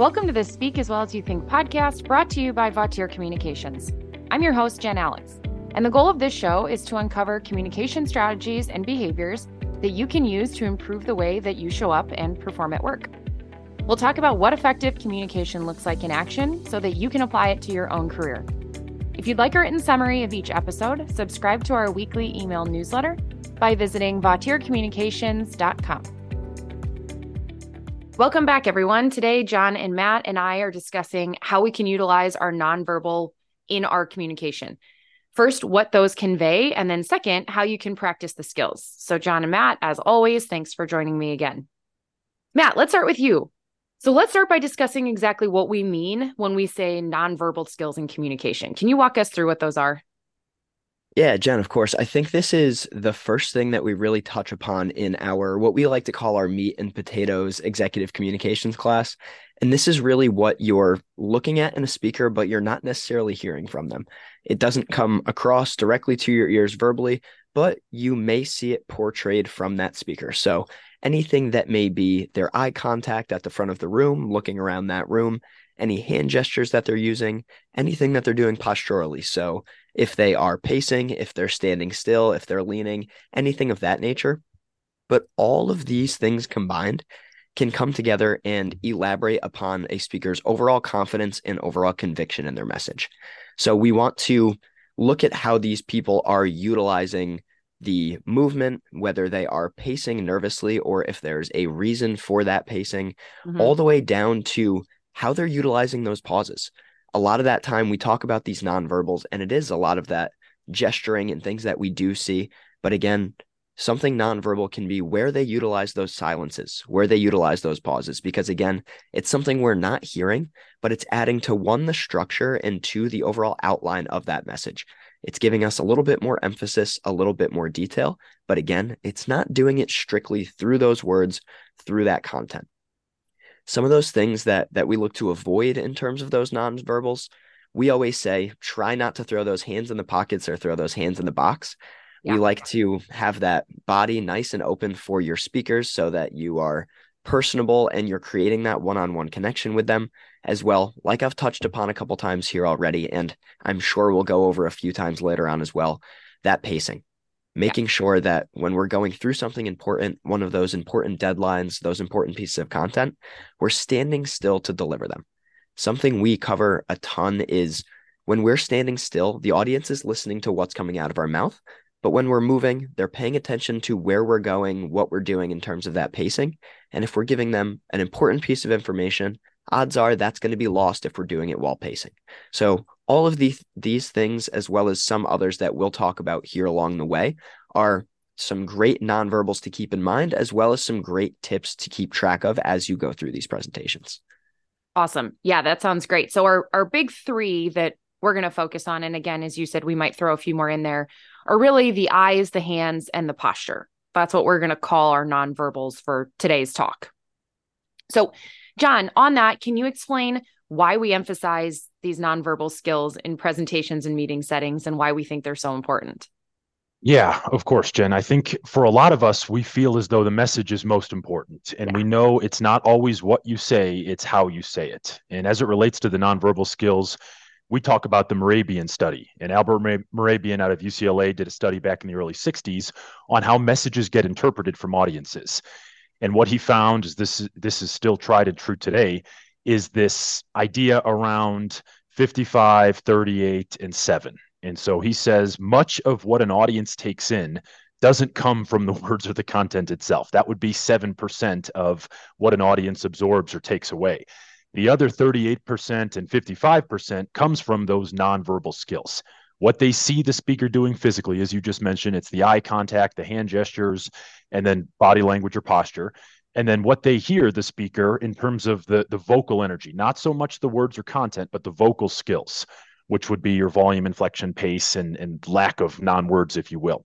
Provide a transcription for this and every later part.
Welcome to the Speak as Well as You Think podcast brought to you by Vautier Communications. I'm your host, Jen Alex, and the goal of this show is to uncover communication strategies and behaviors that you can use to improve the way that you show up and perform at work. We'll talk about what effective communication looks like in action so that you can apply it to your own career. If you'd like a written summary of each episode, subscribe to our weekly email newsletter by visiting vautiercommunications.com. Welcome back, everyone. Today, John and Matt and I are discussing how we can utilize our nonverbal in our communication. First, what those convey, and then second, how you can practice the skills. So, John and Matt, as always, thanks for joining me again. Matt, let's start with you. So, let's start by discussing exactly what we mean when we say nonverbal skills in communication. Can you walk us through what those are? Yeah, Jen, of course. I think this is the first thing that we really touch upon in our what we like to call our meat and potatoes executive communications class. And this is really what you're looking at in a speaker, but you're not necessarily hearing from them. It doesn't come across directly to your ears verbally, but you may see it portrayed from that speaker. So anything that may be their eye contact at the front of the room, looking around that room, any hand gestures that they're using, anything that they're doing posturally. So if they are pacing, if they're standing still, if they're leaning, anything of that nature. But all of these things combined can come together and elaborate upon a speaker's overall confidence and overall conviction in their message. So we want to look at how these people are utilizing the movement, whether they are pacing nervously or if there's a reason for that pacing, mm-hmm. all the way down to how they're utilizing those pauses a lot of that time we talk about these nonverbals, and it is a lot of that gesturing and things that we do see. But again, something nonverbal can be where they utilize those silences, where they utilize those pauses, because again, it's something we're not hearing, but it's adding to one, the structure, and two, the overall outline of that message. It's giving us a little bit more emphasis, a little bit more detail. But again, it's not doing it strictly through those words, through that content some of those things that that we look to avoid in terms of those nonverbals, we always say try not to throw those hands in the pockets or throw those hands in the box. Yeah. We like to have that body nice and open for your speakers so that you are personable and you're creating that one-on-one connection with them as well like i've touched upon a couple times here already and i'm sure we'll go over a few times later on as well that pacing making yeah. sure that when we're going through something important, one of those important deadlines, those important pieces of content, we're standing still to deliver them. Something we cover a ton is when we're standing still, the audience is listening to what's coming out of our mouth. But when we're moving, they're paying attention to where we're going, what we're doing in terms of that pacing. And if we're giving them an important piece of information, odds are that's going to be lost if we're doing it while pacing. So all of these these things as well as some others that we'll talk about here along the way are some great nonverbals to keep in mind as well as some great tips to keep track of as you go through these presentations. Awesome. Yeah, that sounds great. So our our big 3 that we're going to focus on and again as you said we might throw a few more in there are really the eyes, the hands and the posture. That's what we're going to call our nonverbals for today's talk. So, John, on that, can you explain why we emphasize these nonverbal skills in presentations and meeting settings and why we think they're so important. Yeah, of course, Jen. I think for a lot of us, we feel as though the message is most important. And yeah. we know it's not always what you say, it's how you say it. And as it relates to the nonverbal skills, we talk about the Mehrabian study. And Albert Mehrabian out of UCLA did a study back in the early 60s on how messages get interpreted from audiences. And what he found is this this is still tried and true today is this idea around 55, 38, and 7. And so he says much of what an audience takes in doesn't come from the words or the content itself. That would be 7% of what an audience absorbs or takes away. The other 38% and 55% comes from those nonverbal skills. What they see the speaker doing physically, as you just mentioned, it's the eye contact, the hand gestures, and then body language or posture and then what they hear the speaker in terms of the the vocal energy not so much the words or content but the vocal skills which would be your volume inflection pace and and lack of non-words if you will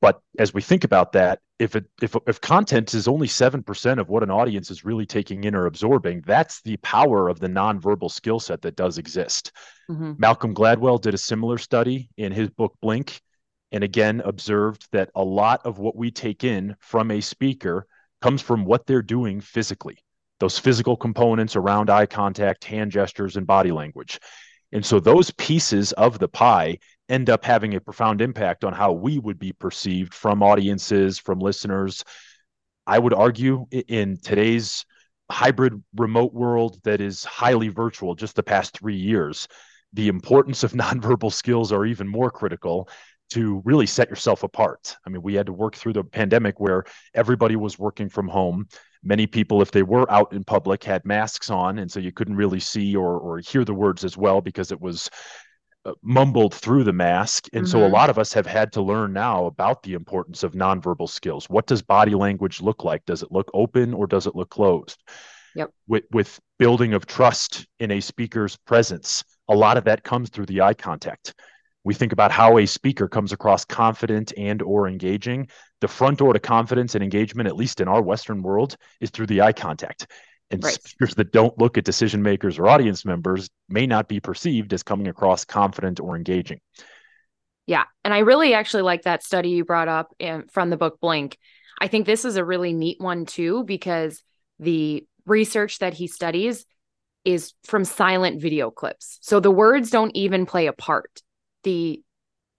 but as we think about that if it if if content is only 7% of what an audience is really taking in or absorbing that's the power of the nonverbal skill set that does exist mm-hmm. malcolm gladwell did a similar study in his book blink and again observed that a lot of what we take in from a speaker comes from what they're doing physically. those physical components around eye contact, hand gestures, and body language. And so those pieces of the pie end up having a profound impact on how we would be perceived from audiences, from listeners. I would argue in today's hybrid remote world that is highly virtual, just the past three years, the importance of nonverbal skills are even more critical to really set yourself apart. I mean, we had to work through the pandemic where everybody was working from home. Many people, if they were out in public, had masks on, and so you couldn't really see or, or hear the words as well because it was uh, mumbled through the mask. And mm-hmm. so a mm-hmm. lot of us have had to learn now about the importance of nonverbal skills. What does body language look like? Does it look open or does it look closed? Yep. With, with building of trust in a speaker's presence, a lot of that comes through the eye contact we think about how a speaker comes across confident and or engaging. The front door to confidence and engagement at least in our western world is through the eye contact. And right. speakers that don't look at decision makers or audience members may not be perceived as coming across confident or engaging. Yeah and i really actually like that study you brought up in, from the book blink. I think this is a really neat one too because the research that he studies is from silent video clips. So the words don't even play a part the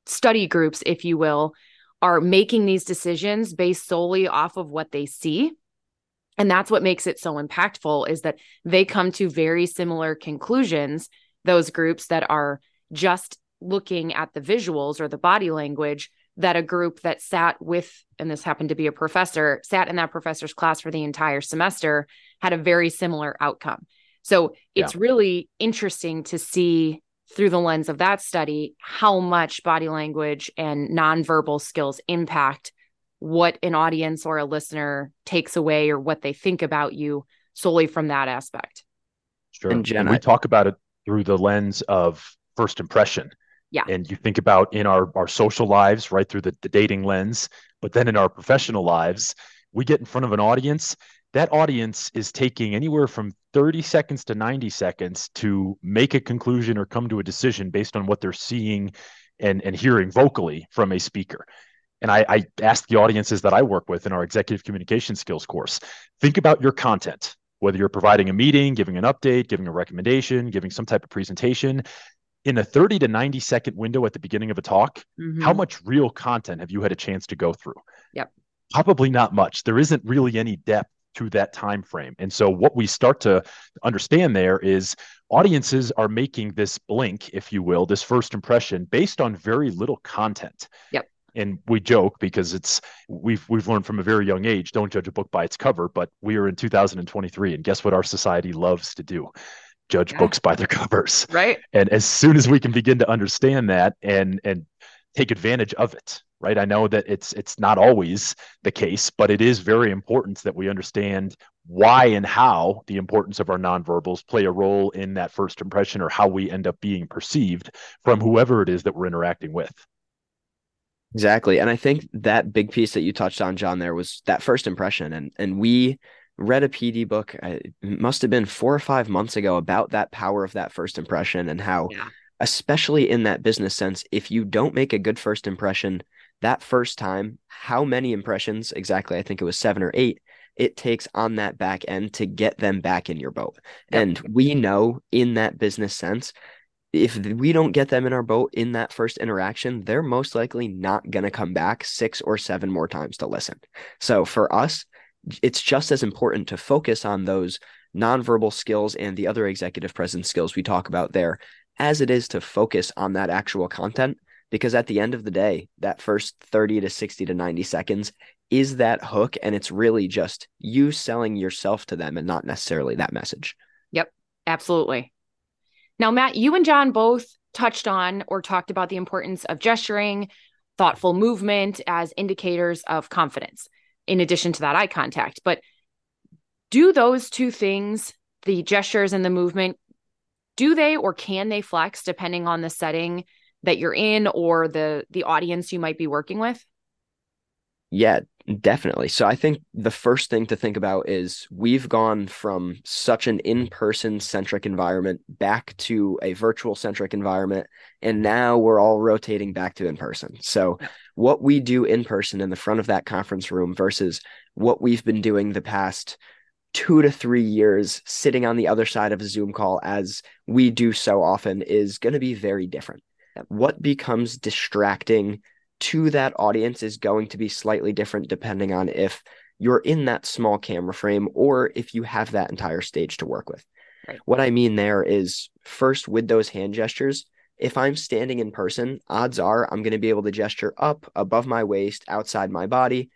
study groups, if you will, are making these decisions based solely off of what they see. And that's what makes it so impactful is that they come to very similar conclusions, those groups that are just looking at the visuals or the body language that a group that sat with and this happened to be a professor sat in that professor's class for the entire semester had a very similar outcome so it's yeah. really interesting to see through the lens of that study how much body language and nonverbal skills impact what an audience or a listener takes away or what they think about you solely from that aspect. Sure. And, Jen, and we I... talk about it through the lens of first impression. Yeah. And you think about in our, our social lives, right through the, the dating lens, but then in our professional lives, we get in front of an audience that audience is taking anywhere from 30 seconds to 90 seconds to make a conclusion or come to a decision based on what they're seeing and, and hearing vocally from a speaker. And I, I ask the audiences that I work with in our executive communication skills course think about your content, whether you're providing a meeting, giving an update, giving a recommendation, giving some type of presentation. In a 30 to 90 second window at the beginning of a talk, mm-hmm. how much real content have you had a chance to go through? Yep. Probably not much. There isn't really any depth to that time frame. And so what we start to understand there is audiences are making this blink, if you will, this first impression based on very little content. Yep. And we joke because it's we've we've learned from a very young age, don't judge a book by its cover, but we are in 2023 and guess what our society loves to do? Judge yeah. books by their covers. Right. And as soon as we can begin to understand that and and take advantage of it right? I know that it's it's not always the case but it is very important that we understand why and how the importance of our nonverbals play a role in that first impression or how we end up being perceived from whoever it is that we're interacting with. Exactly. And i think that big piece that you touched on john there was that first impression. And and we read a pd book uh, it must have been four or five months ago about that power of that first impression and how yeah especially in that business sense, if you don't make a good first impression, that first time, how many impressions exactly? I think it was seven or eight. It takes on that back end to get them back in your boat. Yep. And we know in that business sense, if we don't get them in our boat in that first interaction, they're most likely not going to come back six or seven more times to listen. So for us, it's just as important to focus on those nonverbal skills and the other executive presence skills we talk about there as it is to focus on that actual content because at the end of the day, that first 30 to 60 to 90 seconds is that hook. And it's really just you selling yourself to them and not necessarily that message. Yep, absolutely. Now, Matt, you and John both touched on or talked about the importance of gesturing, thoughtful movement as indicators of confidence, in addition to that eye contact. But do those two things, the gestures and the movement, do they or can they flex depending on the setting that you're in or the the audience you might be working with? Yeah, definitely. So I think the first thing to think about is we've gone from such an in-person centric environment back to a virtual centric environment and now we're all rotating back to in person. So what we do in person in the front of that conference room versus what we've been doing the past two to three years sitting on the other side of a Zoom call, as we do so often, is going to be very different. What becomes distracting to that audience is going to be slightly different depending on if you're in that small camera frame or if you have that entire stage to work with. Right. What I mean there is first with those hand gestures, if I'm standing in person, odds are I'm going to be able to gesture up above my waist, outside my body,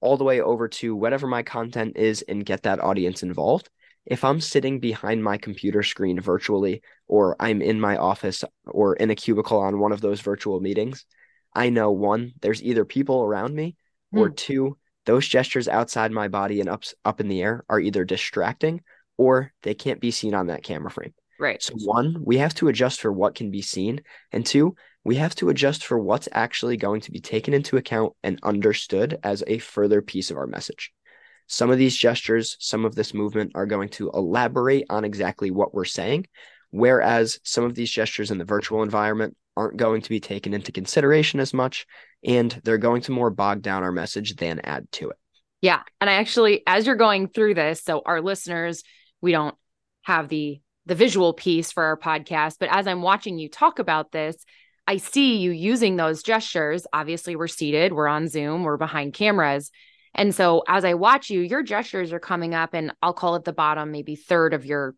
all the way over to whatever my content is and get that audience involved. If I'm sitting behind my computer screen virtually, or I'm in my office or in a cubicle on one of those virtual meetings, I know one, there's either people around me, or mm. two, those gestures outside my body and up up in the air are either distracting or they can't be seen on that camera frame. Right. So one, we have to adjust for what can be seen, and two, we have to adjust for what's actually going to be taken into account and understood as a further piece of our message. Some of these gestures, some of this movement are going to elaborate on exactly what we're saying, whereas some of these gestures in the virtual environment aren't going to be taken into consideration as much and they're going to more bog down our message than add to it. Yeah. And I actually, as you're going through this, so our listeners, we don't have the the visual piece for our podcast, but as I'm watching you talk about this, I see you using those gestures. Obviously, we're seated, we're on Zoom, we're behind cameras. And so as I watch you, your gestures are coming up, and I'll call it the bottom, maybe third of your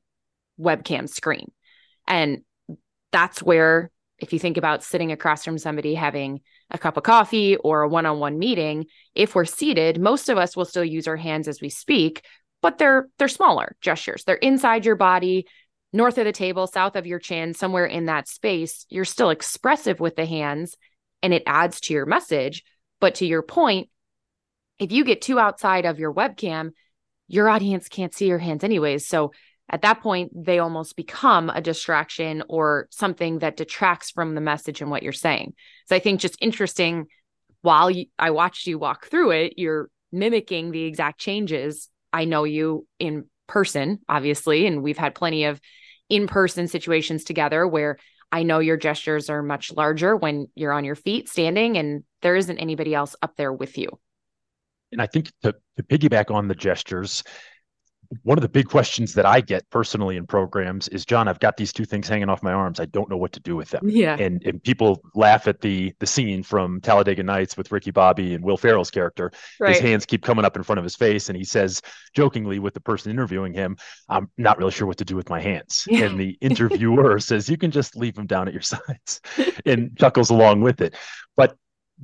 webcam screen. And that's where, if you think about sitting across from somebody having a cup of coffee or a one on one meeting, if we're seated, most of us will still use our hands as we speak, but they're they're smaller gestures. They're inside your body, north of the table, south of your chin, somewhere in that space. You're still expressive with the hands and it adds to your message. But to your point, if you get too outside of your webcam, your audience can't see your hands anyways. So at that point, they almost become a distraction or something that detracts from the message and what you're saying. So I think just interesting while you, I watched you walk through it, you're mimicking the exact changes I know you in person, obviously, and we've had plenty of in person situations together where I know your gestures are much larger when you're on your feet standing and there isn't anybody else up there with you. And I think to, to piggyback on the gestures, one of the big questions that I get personally in programs is John, I've got these two things hanging off my arms. I don't know what to do with them. Yeah. And and people laugh at the the scene from Talladega Nights with Ricky Bobby and Will Ferrell's character. Right. His hands keep coming up in front of his face and he says jokingly with the person interviewing him, I'm not really sure what to do with my hands. Yeah. And the interviewer says, You can just leave them down at your sides and chuckles along with it. But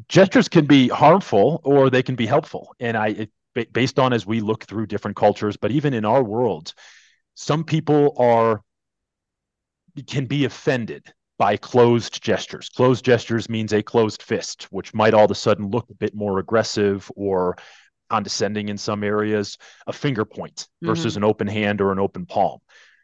gestures can be harmful or they can be helpful. And I it, based on as we look through different cultures, but even in our world, some people are can be offended by closed gestures. Closed gestures means a closed fist, which might all of a sudden look a bit more aggressive or condescending in some areas, a finger point versus mm-hmm. an open hand or an open palm.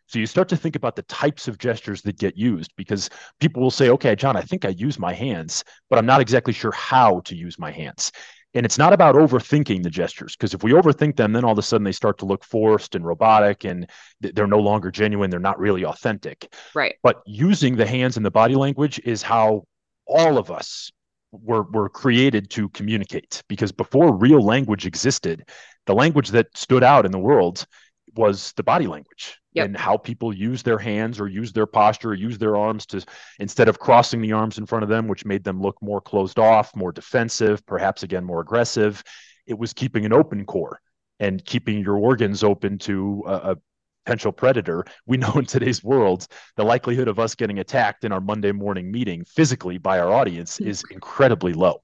So you start to think about the types of gestures that get used because people will say, okay, John, I think I use my hands, but I'm not exactly sure how to use my hands. And it's not about overthinking the gestures, because if we overthink them, then all of a sudden they start to look forced and robotic and they're no longer genuine. They're not really authentic. Right. But using the hands and the body language is how all of us were, were created to communicate. Because before real language existed, the language that stood out in the world was the body language yep. and how people use their hands or use their posture or use their arms to instead of crossing the arms in front of them which made them look more closed off more defensive perhaps again more aggressive it was keeping an open core and keeping your organs open to a, a potential predator we know in today's world the likelihood of us getting attacked in our monday morning meeting physically by our audience hmm. is incredibly low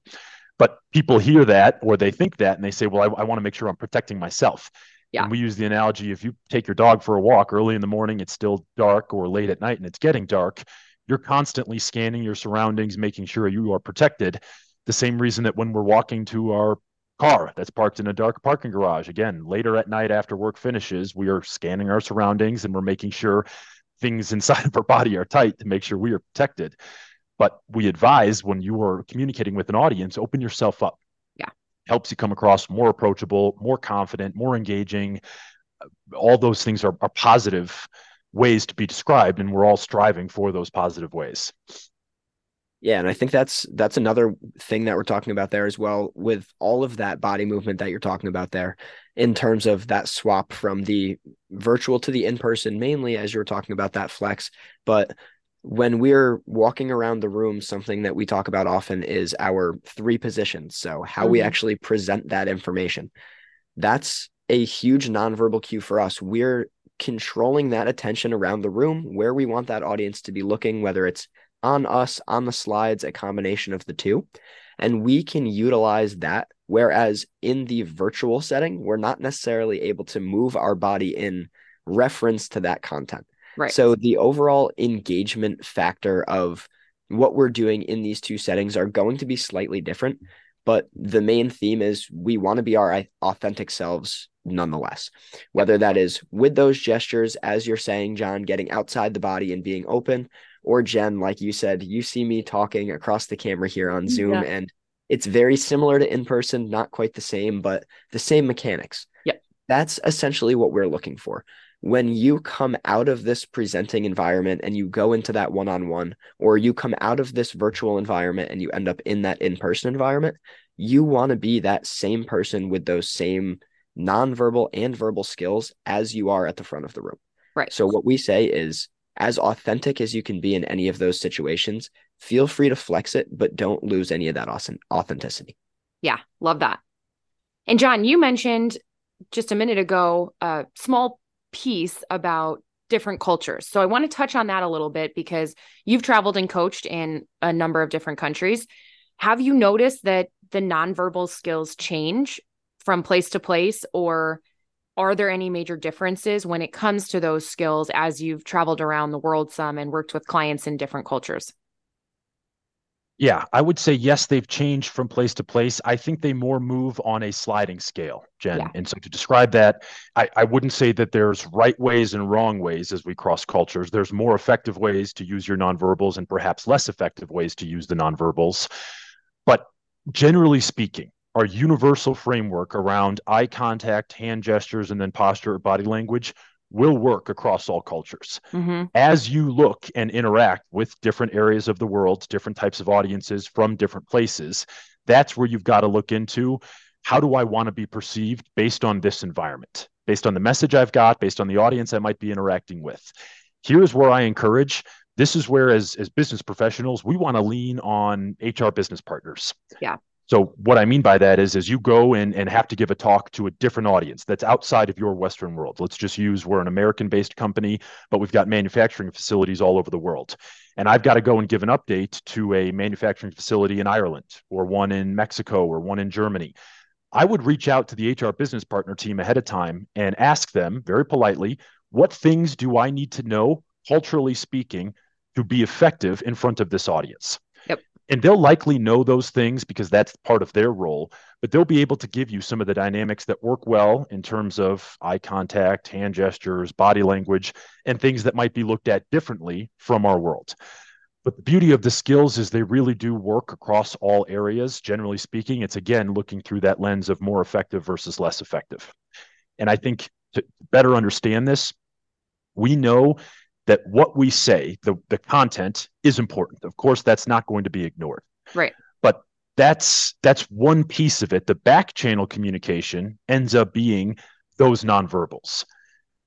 but people hear that or they think that and they say well I, I want to make sure i'm protecting myself yeah. And we use the analogy if you take your dog for a walk early in the morning, it's still dark, or late at night and it's getting dark, you're constantly scanning your surroundings, making sure you are protected. The same reason that when we're walking to our car that's parked in a dark parking garage, again, later at night after work finishes, we are scanning our surroundings and we're making sure things inside of our body are tight to make sure we are protected. But we advise when you are communicating with an audience, open yourself up helps you come across more approachable, more confident, more engaging. All those things are, are positive ways to be described, and we're all striving for those positive ways. Yeah, and I think that's that's another thing that we're talking about there as well with all of that body movement that you're talking about there in terms of that swap from the virtual to the in-person mainly as you're talking about that flex, but when we're walking around the room something that we talk about often is our three positions. So how mm-hmm. we actually present that information. That's a huge nonverbal cue for us. We're controlling that attention around the room where we want that audience to be looking whether it's on us, on the slides, a combination of the two. And we can utilize that. Whereas in the virtual setting, we're not necessarily able to move our body in reference to that content. Right. So the overall engagement factor of what we're doing in these two settings are going to be slightly different. But the main theme is we want to be our authentic selves nonetheless. Whether that is with those gestures, as you're saying, John, getting outside the body and being open, or Jen, like you said, you see me talking across the camera here on Zoom, yeah. and it's very similar to in person, not quite the same, but the same mechanics. Yeah. That's essentially what we're looking for. When you come out of this presenting environment and you go into that one on one, or you come out of this virtual environment and you end up in that in person environment, you want to be that same person with those same nonverbal and verbal skills as you are at the front of the room. Right. So, what we say is as authentic as you can be in any of those situations, feel free to flex it, but don't lose any of that awesome authenticity. Yeah, love that. And John, you mentioned just a minute ago a small piece about different cultures. So I want to touch on that a little bit because you've traveled and coached in a number of different countries. Have you noticed that the nonverbal skills change from place to place or are there any major differences when it comes to those skills as you've traveled around the world some and worked with clients in different cultures? Yeah, I would say yes, they've changed from place to place. I think they more move on a sliding scale, Jen. Yeah. And so to describe that, I, I wouldn't say that there's right ways and wrong ways as we cross cultures. There's more effective ways to use your nonverbals and perhaps less effective ways to use the nonverbals. But generally speaking, our universal framework around eye contact, hand gestures, and then posture or body language will work across all cultures. Mm-hmm. As you look and interact with different areas of the world, different types of audiences from different places, that's where you've got to look into how do I want to be perceived based on this environment, based on the message I've got, based on the audience I might be interacting with. Here's where I encourage this is where as as business professionals we want to lean on hr business partners yeah so what I mean by that is, as you go and, and have to give a talk to a different audience that's outside of your Western world. Let's just use we're an American-based company, but we've got manufacturing facilities all over the world. And I've got to go and give an update to a manufacturing facility in Ireland or one in Mexico or one in Germany. I would reach out to the HR business partner team ahead of time and ask them very politely, what things do I need to know, culturally speaking, to be effective in front of this audience? And they'll likely know those things because that's part of their role but they'll be able to give you some of the dynamics that work well in terms of eye contact hand gestures body language and things that might be looked at differently from our world. But the beauty of the skills is they really do work across all areas. Generally speaking it's again looking through that lens of more effective versus less effective. And i think to better understand this we know that what we say, the, the content is important. Of course, that's not going to be ignored. Right. But that's that's one piece of it. The back channel communication ends up being those nonverbals.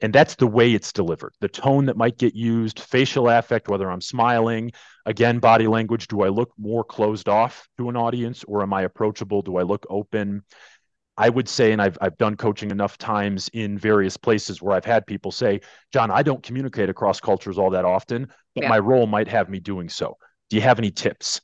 And that's the way it's delivered. The tone that might get used, facial affect, whether I'm smiling, again, body language. Do I look more closed off to an audience or am I approachable? Do I look open? I would say, and I've, I've done coaching enough times in various places where I've had people say, John, I don't communicate across cultures all that often, but yeah. my role might have me doing so. Do you have any tips?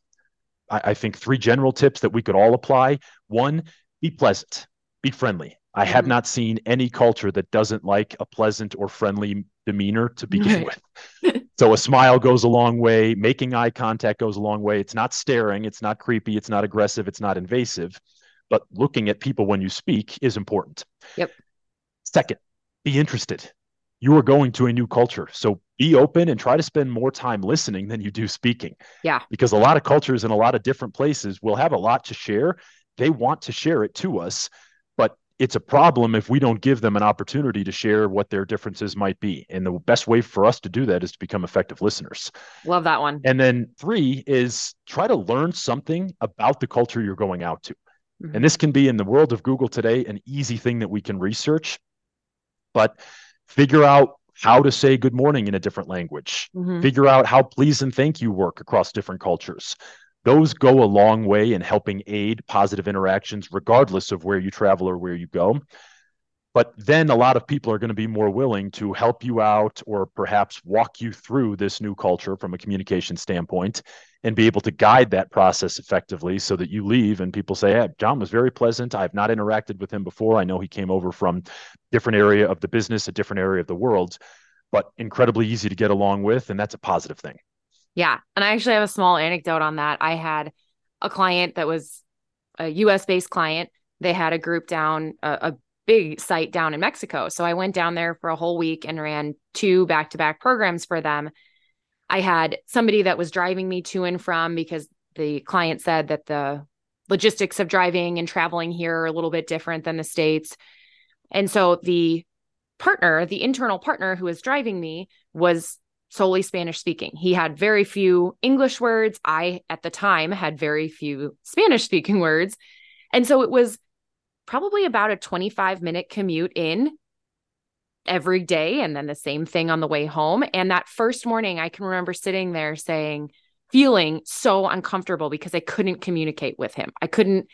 I, I, think three general tips that we could all apply. One, be pleasant, be friendly. I mm-hmm. have not seen any culture that doesn't like a pleasant or friendly demeanor to begin with. so a smile goes a long way, making eye contact goes a long way. It's not staring, it's not creepy, it's not aggressive, it's not invasive but looking at people when you speak is important. Yep. Second, be interested. You are going to a new culture. So be open and try to spend more time listening than you do speaking. Yeah. Because a lot of cultures in a lot of different places will have a lot to share. They want to share it to us, but it's a problem if we don't give them an opportunity to share what their differences might be. And the best way for us to do that is to become effective listeners. Love that one. And then three is try to learn something about the culture you're going out to. Mm-hmm. And this can be in the world of Google today an easy thing that we can research, but figure out how to say good morning in a different language, mm-hmm. figure out how please and thank you work across different cultures those go a long way in helping aid positive interactions, regardless of where you travel or where you go. But then a lot of people are going to be more willing to help you out or perhaps walk you through this new culture from a communication standpoint and be able to guide that process effectively so that you leave and people say, hey, John was very pleasant. I've not interacted with him before. I know he came over from different area of the business, a different area of the world, but incredibly easy to get along with. And that's a positive thing. Yeah. And I actually have a small anecdote on that. I had a client that was a US based client. They had a group down, a, a big site down in Mexico. So I went down there for a whole week and ran two back to back programs for them. I had somebody that was driving me to and from because the client said that the logistics of driving and traveling here are a little bit different than the States. And so the partner, the internal partner who was driving me, was solely Spanish speaking. He had very few English words. I, at the time, had very few Spanish speaking words. And so it was probably about a 25 minute commute in every day and then the same thing on the way home. And that first morning, I can remember sitting there saying, feeling so uncomfortable because I couldn't communicate with him. I couldn't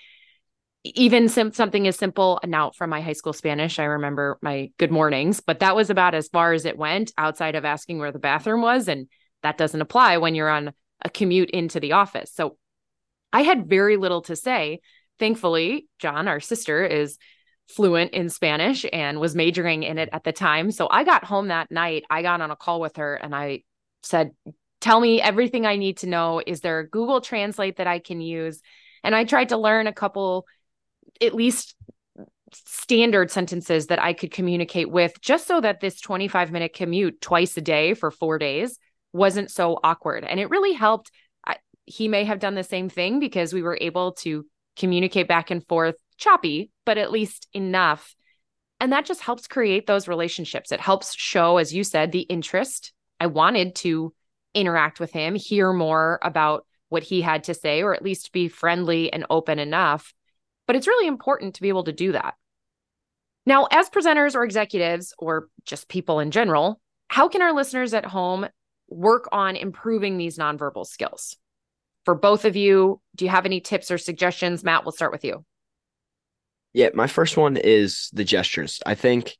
even sim- something as simple now from my high school Spanish, I remember my good mornings, but that was about as far as it went outside of asking where the bathroom was. And that doesn't apply when you're on a commute into the office. So I had very little to say. Thankfully, John, our sister, is fluent in Spanish and was majoring in it at the time. So I got home that night. I got on a call with her and I said, Tell me everything I need to know. Is there a Google Translate that I can use? And I tried to learn a couple at least standard sentences that I could communicate with just so that this 25 minute commute twice a day for four days wasn't so awkward. And it really helped. I, he may have done the same thing because we were able to communicate back and forth choppy, but at least enough. And that just helps create those relationships. It helps show, as you said, the interest. I wanted to interact with him, hear more about what he had to say, or at least be friendly and open enough but it's really important to be able to do that. Now, as presenters or executives, or just people in general, how can our listeners at home work on improving these nonverbal skills? For both of you, do you have any tips or suggestions? Matt, we'll start with you. Yeah, my first one is the gestures. I think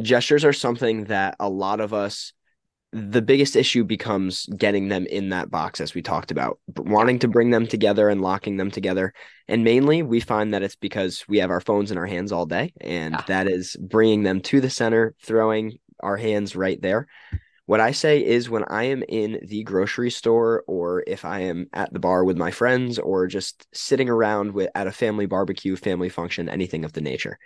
gestures are something that a lot of us the biggest issue becomes getting them in that box as we talked about wanting to bring them together and locking them together and mainly we find that it's because we have our phones in our hands all day and yeah. that is bringing them to the center throwing our hands right there what i say is when i am in the grocery store or if i am at the bar with my friends or just sitting around with at a family barbecue family function anything of the nature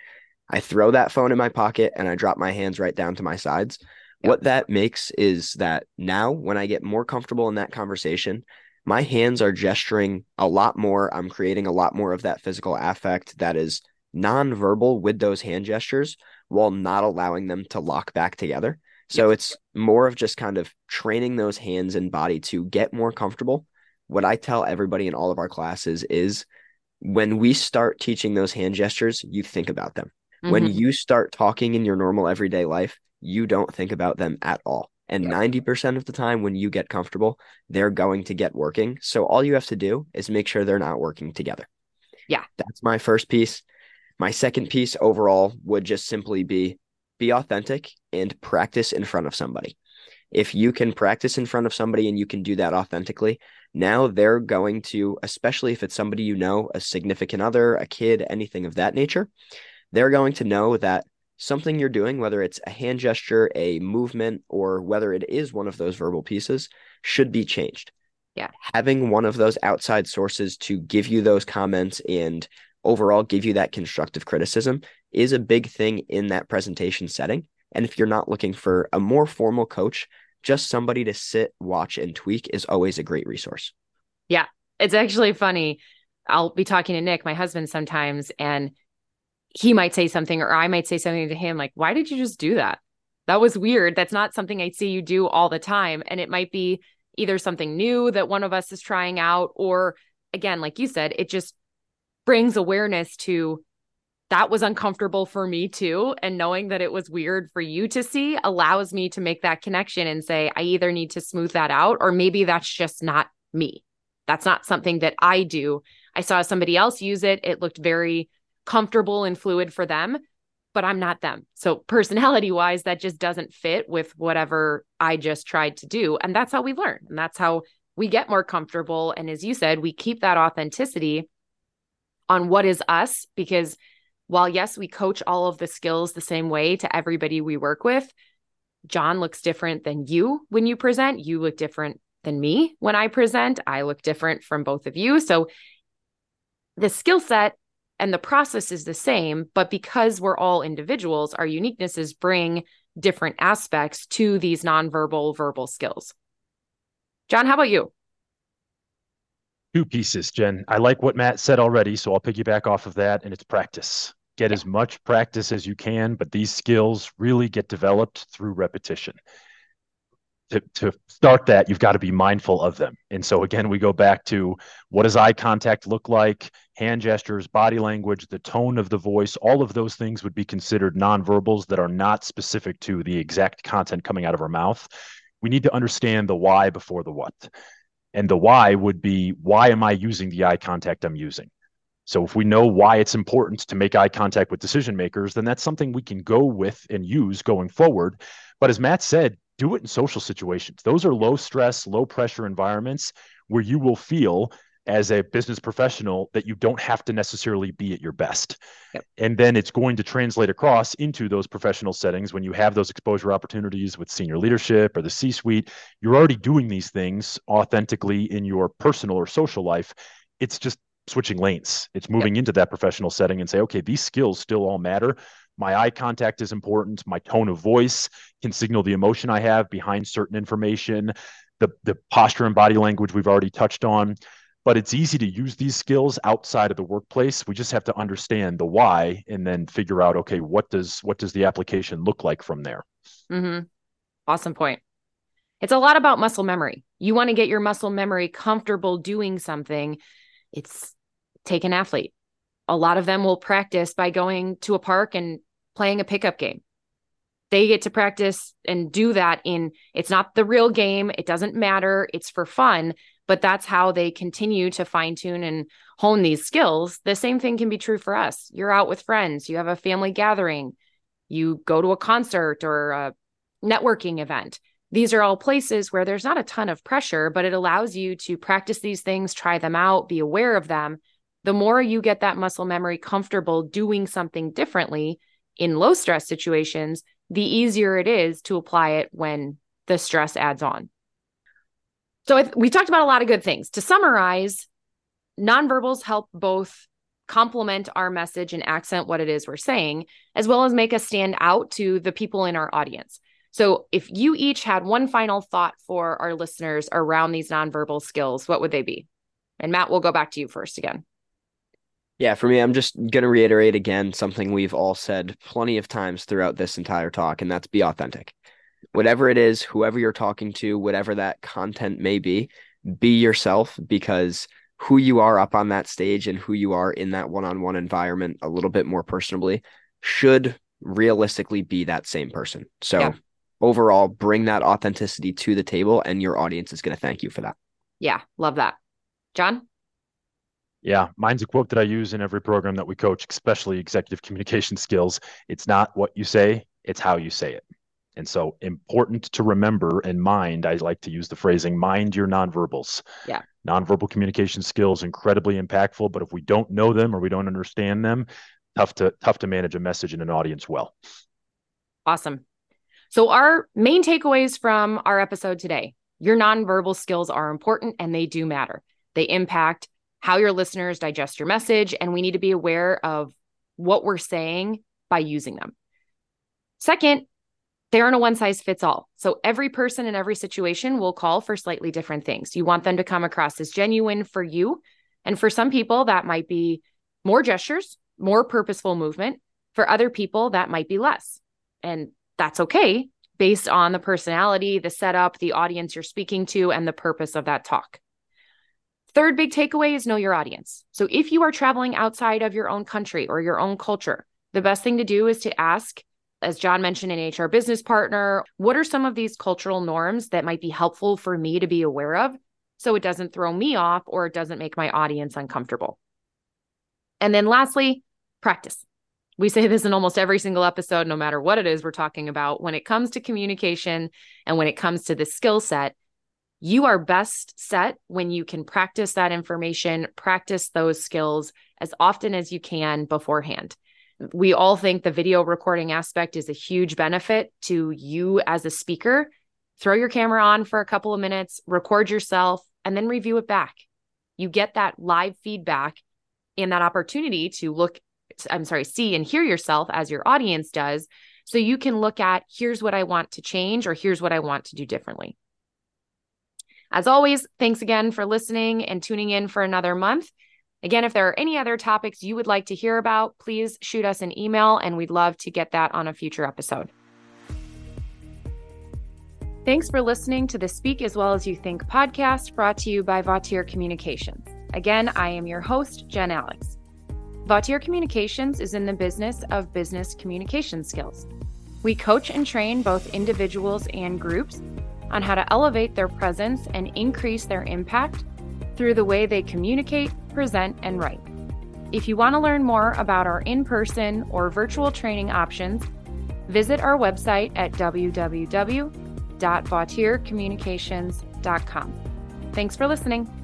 i throw that phone in my pocket and i drop my hands right down to my sides what that makes is that now, when I get more comfortable in that conversation, my hands are gesturing a lot more. I'm creating a lot more of that physical affect that is nonverbal with those hand gestures while not allowing them to lock back together. So it's more of just kind of training those hands and body to get more comfortable. What I tell everybody in all of our classes is when we start teaching those hand gestures, you think about them. Mm-hmm. When you start talking in your normal everyday life, you don't think about them at all. And 90% of the time, when you get comfortable, they're going to get working. So all you have to do is make sure they're not working together. Yeah. That's my first piece. My second piece overall would just simply be be authentic and practice in front of somebody. If you can practice in front of somebody and you can do that authentically, now they're going to, especially if it's somebody you know, a significant other, a kid, anything of that nature, they're going to know that something you're doing, whether it's a hand gesture, a movement, or whether it is one of those verbal pieces, should be changed. Yeah. Having one of those outside sources to give you those comments and overall give you that constructive criticism is a big thing in that presentation setting. And if you're not looking for a more formal coach, just somebody to sit, watch, and tweak is always a great resource. Yeah. It's actually funny. I'll be talking to Nick, my husband, sometimes, and he might say something or I might say something to him like, why did you just do that? That was weird. That's not something I see you do all the time. And it might be either something new that one of us is trying out, or again, like you said, it just brings awareness to that was uncomfortable for me too. And knowing that it was weird for you to see allows me to make that connection and say, I either need to smooth that out, or maybe that's just not me. That's not something that I do. I saw somebody else use it. It looked very comfortable and fluid for them, but I'm not them. So, personality wise, that just doesn't fit with whatever I just tried to do. And that's how we learn. And that's how we get more comfortable. And as you said, we keep that authenticity on what is us because while yes, we coach all of the skills the same way to everybody we work with, John looks different than you when you present. You look different than me when I present. I look different from both of you. So the skill set and the process is the same, but because we're all individuals, our uniquenesses bring different aspects to these nonverbal verbal skills. John, how about you? Two pieces, Jen. I like what Matt said already, so I'll piggyback off of that, and it's practice. Get as much practice as you can, but these skills really get developed through repetition. To, to start that, you've got to be mindful of them. And so, again, we go back to what does eye contact look like, hand gestures, body language, the tone of the voice, all of those things would be considered nonverbals that are not specific to the exact content coming out of our mouth. We need to understand the why before the what. And the why would be why am I using the eye contact I'm using? So if we know why it's important to make eye contact with decision makers, then that's something we can go with and use going forward. But as Matt said, do it in social situations. Those are low stress, low pressure environments where you will feel as a business professional that you don't have to necessarily be at your best. Yep. And then it's going to translate across into those professional settings when you have those exposure opportunities with senior leadership or the C suite. You're already doing these things authentically in your personal or social life. It's just switching lanes. It's moving yep. into that professional setting and say, okay, these skills still all matter. My eye contact is important. My tone of voice can signal the emotion I have behind certain information. The, the posture and body language we've already touched on but it's easy to use these skills outside of the workplace. We just have to understand the why and then figure out okay what does what does the application look like from there? Mm-hmm. awesome point. It's a lot about muscle memory. You want to get your muscle memory comfortable doing something it's take an athlete. A lot of them will practice by going to a park and playing a pickup game. They get to practice and do that in it's not the real game it doesn't matter it's for fun but that's how they continue to fine tune and hone these skills. The same thing can be true for us. You're out with friends, you have a family gathering, you go to a concert or a networking event. These are all places where there's not a ton of pressure, but it allows you to practice these things, try them out, be aware of them. The more you get that muscle memory comfortable doing something differently in low stress situations, the easier it is to apply it when the stress adds on. So th- we talked about a lot of good things. To summarize, nonverbals help both complement our message and accent what it is we're saying, as well as make us stand out to the people in our audience. So if you each had one final thought for our listeners around these nonverbal skills, what would they be? And Matt, we'll go back to you first again. Yeah, for me, I'm just going to reiterate again something we've all said plenty of times throughout this entire talk, and that's be authentic whatever it is, whoever you're talking to, whatever that content may be, be yourself because who you are up on that stage and who you are in that one-on-one environment a little bit more personally should realistically be that same person. So yeah. overall, bring that authenticity to the table and your audience is going to thank you for that. Yeah, love that. John? Yeah, mine's a quote that I use in every program that we coach, especially executive communication skills. It's not what you say, it's how you say it. And so important to remember and mind, I like to use the phrasing mind your nonverbals. Yeah. Nonverbal communication skills incredibly impactful, but if we don't know them or we don't understand them, tough to tough to manage a message in an audience well. Awesome. So our main takeaways from our episode today. Your nonverbal skills are important and they do matter. They impact how your listeners digest your message and we need to be aware of what we're saying by using them. Second, they aren't a one size fits all. So every person in every situation will call for slightly different things. You want them to come across as genuine for you. And for some people, that might be more gestures, more purposeful movement. For other people, that might be less. And that's okay based on the personality, the setup, the audience you're speaking to, and the purpose of that talk. Third big takeaway is know your audience. So if you are traveling outside of your own country or your own culture, the best thing to do is to ask, as John mentioned, an HR business partner, what are some of these cultural norms that might be helpful for me to be aware of so it doesn't throw me off or it doesn't make my audience uncomfortable? And then lastly, practice. We say this in almost every single episode, no matter what it is we're talking about. When it comes to communication and when it comes to the skill set, you are best set when you can practice that information, practice those skills as often as you can beforehand. We all think the video recording aspect is a huge benefit to you as a speaker. Throw your camera on for a couple of minutes, record yourself, and then review it back. You get that live feedback and that opportunity to look, I'm sorry, see and hear yourself as your audience does. So you can look at here's what I want to change or here's what I want to do differently. As always, thanks again for listening and tuning in for another month. Again, if there are any other topics you would like to hear about, please shoot us an email and we'd love to get that on a future episode. Thanks for listening to the Speak as Well as You Think podcast brought to you by Vautier Communications. Again, I am your host, Jen Alex. Vautier Communications is in the business of business communication skills. We coach and train both individuals and groups on how to elevate their presence and increase their impact through the way they communicate, present, and write. If you want to learn more about our in person or virtual training options, visit our website at www.vautiercommunications.com. Thanks for listening.